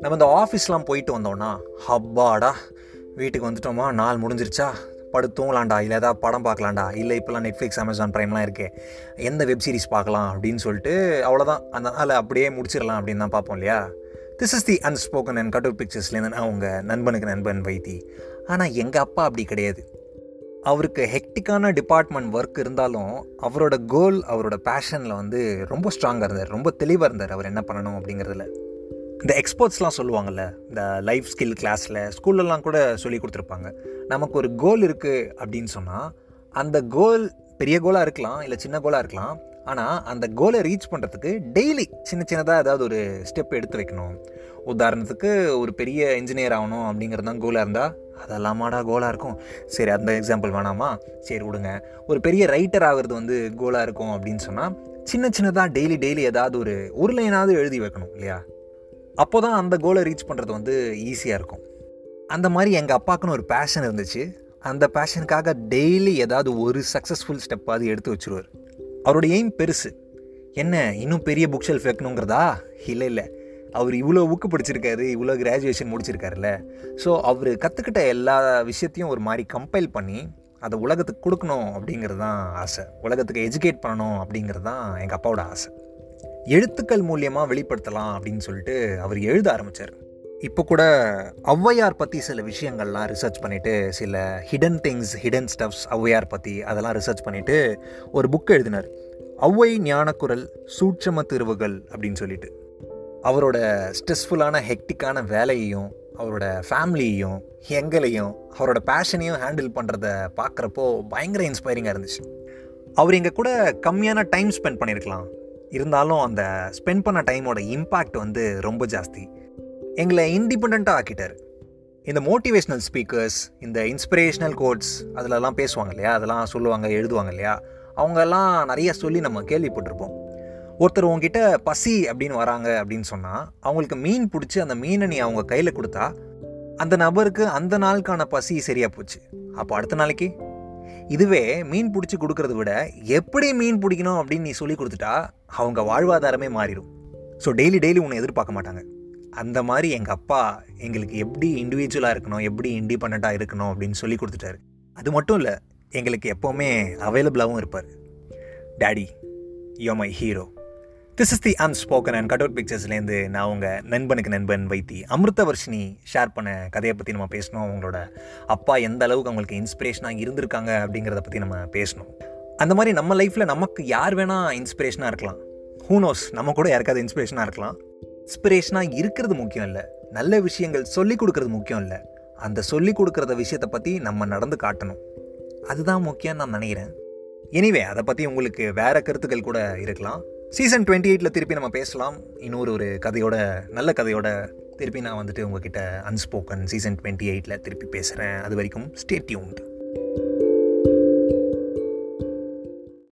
நம்ம இந்த ஆஃபீஸ்லாம் போயிட்டு வந்தோம்னா ஹப்பாடா வீட்டுக்கு வந்துட்டோமா? நாள் முடிஞ்சிருச்சா? படுத்து தூங்கலாண்டா இல்லை ஏதாவது படம் பார்க்கலாம்டா? இல்லை இப்போலாம் நெட்ஃப்ளிக்ஸ் அமேசான் ப்ரைம்லாம் இருக்கே. எந்த வெப் சீரிஸ் பார்க்கலாம்? அப்படின்னு சொல்லிட்டு அவ்வளோதான் அந்த நாள் அப்படியே முடிச்சிடலாம் அப்படின்னு தான் பார்ப்போம் இல்லையா? This is the unspoken and cutout பிக்சர்ஸ்லேருந்து நான் உங்கள் நண்பனுக்கு நண்பன் வைத்தி. ஆனால் எங்கள் அப்பா அப்படி கிடையாது. அவருக்கு ஹெக்டிக்கான டிபார்ட்மெண்ட் ஒர்க் இருந்தாலும் அவரோட கோல் அவரோட பேஷனில் வந்து ரொம்ப ஸ்ட்ராங்காக இருந்தார். ரொம்ப தெளிவாக இருந்தார் அவர் என்ன பண்ணணும் அப்படிங்கிறதுல. இந்த எக்ஸ்பர்ட்ஸ்லாம் சொல்லுவாங்கள்ல இந்த லைஃப் ஸ்கில் கிளாஸில் ஸ்கூல்லலாம் கூட சொல்லி கொடுத்துருப்பாங்க. நமக்கு ஒரு கோல் இருக்குது அப்படின்னு சொன்னால் அந்த கோல் பெரிய கோலாக இருக்கலாம் இல்லை சின்ன கோலாக இருக்கலாம். ஆனால் அந்த கோலை ரீச் பண்ணுறதுக்கு டெய்லி சின்ன சின்னதாக ஏதாவது ஒரு ஸ்டெப் எடுத்து வைக்கணும். உதாரணத்துக்கு ஒரு பெரிய இன்ஜினியர் ஆகணும் அப்படிங்கிறது தான் கோலாக இருந்தால் அதெல்லாமாடா கோலாக இருக்கும். சரி அந்த எக்ஸாம்பிள் வேணாமா? சரி விடுங்க. ஒரு பெரிய ரைட்டர் ஆகிறது வந்து கோலாக இருக்கும் அப்படின்னு சொன்னால் சின்ன சின்னதாக டெய்லி டெய்லி ஏதாவது ஒரு ஒரு லைனாவது எழுதி வைக்கணும் இல்லையா? அப்போ தான் அந்த கோலை ரீச் பண்ணுறது வந்து ஈஸியாக இருக்கும். அந்த மாதிரி எங்கள் அப்பாவுக்குன்னு ஒரு பேஷன் இருந்துச்சு. அந்த பேஷனுக்காக டெய்லி ஏதாவது ஒரு சக்ஸஸ்ஃபுல் ஸ்டெப்பாவது எடுத்து வச்சுருவார். அவரோட எய்ம் பெருசு. என்ன இன்னும் பெரிய புக் ஷெல்ஃப் வைக்கணுங்கிறதா? இல்லை இல்லை. அவர் இவ்வளோ ஊக்கு படிச்சிருக்காரு இவ்வளோ கிராஜுவேஷன் முடிச்சிருக்காருல்ல. ஸோ அவர் கற்றுக்கிட்ட எல்லா விஷயத்தையும் ஒரு மாதிரி கம்பைல் பண்ணி அதை உலகத்துக்கு கொடுக்கணும் அப்படிங்கிறது தான் ஆசை. உலகத்துக்கு எஜுகேட் பண்ணணும் அப்படிங்கிறது தான் எங்கள் அப்பாவோட ஆசை. எழுத்துக்கள் மூலியமாக வெளிப்படுத்தலாம் அப்படின்னு சொல்லிட்டு அவர் எழுத ஆரம்பித்தார் இப்போ கூட ஔவையார் பற்றி சில விஷயங்கள்லாம் ரிசர்ச் பண்ணிவிட்டு சில hidden things hidden stuffs Avvaiyar பற்றி அதெல்லாம் ரிசர்ச் பண்ணிவிட்டு ஒரு புக் எழுதினார். ஔவை ஞானக்குரல் சூட்சம திருவுகள் அப்படின்னு சொல்லிட்டு. அவரோட ஸ்ட்ரெஸ்ஃபுல்லான ஹெக்டிக்கான வேலையையும் அவரோட ஃபேமிலியையும் எங்களையும் அவரோட பேஷனையும் ஹேண்டில் பண்ணுறத பார்க்குறப்போ பயங்கர இன்ஸ்பைரிங்காக இருந்துச்சு. அவர் எங்கள் கூட கம்மியான டைம் ஸ்பெண்ட் பண்ணியிருக்கலாம் இருந்தாலும் அந்த ஸ்பெண்ட் பண்ண டைமோட இம்பேக்ட் வந்து ரொம்ப ஜாஸ்தி. எங்களை இண்டிபெண்ட்டாக ஆக்கிட்டார். இந்த மோட்டிவேஷ்னல் ஸ்பீக்கர்ஸ் இந்த இன்ஸ்பிரேஷ்னல் கோட்ஸ் அதிலலாம் பேசுவாங்க இல்லையா? அதெல்லாம் சொல்லுவாங்க எழுதுவாங்க இல்லையா? அவங்கெல்லாம் நிறைய சொல்லி நம்ம கேள்விப்பட்டிருப்போம். ஒருத்தர் உங்ககிட்ட பசி அப்படின்னு வராங்க அப்படின்னு சொன்னால் அவங்களுக்கு மீன் பிடிச்சி அந்த மீனை நீ அவங்க கையில் கொடுத்தா அந்த நபருக்கு அந்த நாளுக்கான பசி சரியாக போச்சு. அப்போ அடுத்த நாளைக்கு? இதுவே மீன் பிடிச்சி கொடுக்கறத விட எப்படி மீன் பிடிக்கணும் அப்படின்னு நீ சொல்லி கொடுத்துட்டா அவங்க வாழ்வாதாரமே மாறிடும். ஸோ டெய்லி டெய்லி உன்னை எதிர்பார்க்க மாட்டாங்க. அந்த மாதிரி எங்கள் அப்பா எங்களுக்கு எப்படி இண்டிவிஜுவலாக இருக்கணும் எப்படி இண்டிபெண்ட்டாக இருக்கணும் அப்படின்னு சொல்லி கொடுத்துட்டாரு. அது மட்டும் இல்லை எங்களுக்கு எப்போவுமே அவைலபிளாகவும் இருப்பார். Daddy yo my hero this is the unspoken and cutout பிக்சர்ஸ்லேருந்து நான் உங்கள் நண்பனுக்கு நண்பன் வைத்தி அமிர்த வர்ஷினி ஷேர் பண்ண கதையை பற்றி நம்ம பேசணும். அவங்களோட அப்பா எந்த அளவுக்கு அவங்களுக்கு இன்ஸ்பிரேஷனாக இருந்திருக்காங்க அப்படிங்கிறத பற்றி நம்ம பேசணும். அந்த மாதிரி நம்ம லைஃப்பில் நமக்கு யார் வேணால் இன்ஸ்பிரேஷனாக இருக்கலாம். ஹூனோஸ் நம்ம கூட யாருக்காவது இன்ஸ்பிரேஷனாக இருக்கலாம். இன்ஸ்பிரேஷனாக இருக்கிறது முக்கியம் இல்லை. நல்ல விஷயங்கள் சொல்லிக் கொடுக்கறது முக்கியம் இல்லை. அந்த சொல்லிக் கொடுக்குறத விஷயத்தை பற்றி நம்ம நடந்து காட்டணும். அதுதான் முக்கியம் நான் நினைக்கிறேன். எனிவே அதை பற்றி உங்களுக்கு வேறு கருத்துக்கள் கூட இருக்கலாம். சீசன் டுவெண்ட்டி எயிட்டில் திருப்பி நம்ம பேசலாம். இன்னொரு ஒரு கதையோட நல்ல கதையோட திருப்பி நான் வந்துட்டு உங்ககிட்ட அன்ஸ்போக்கன் சீசன் டுவெண்ட்டி எயிட்டில் திருப்பி பேசுகிறேன் அது வரைக்கும் ஸ்டே டியூன்ட்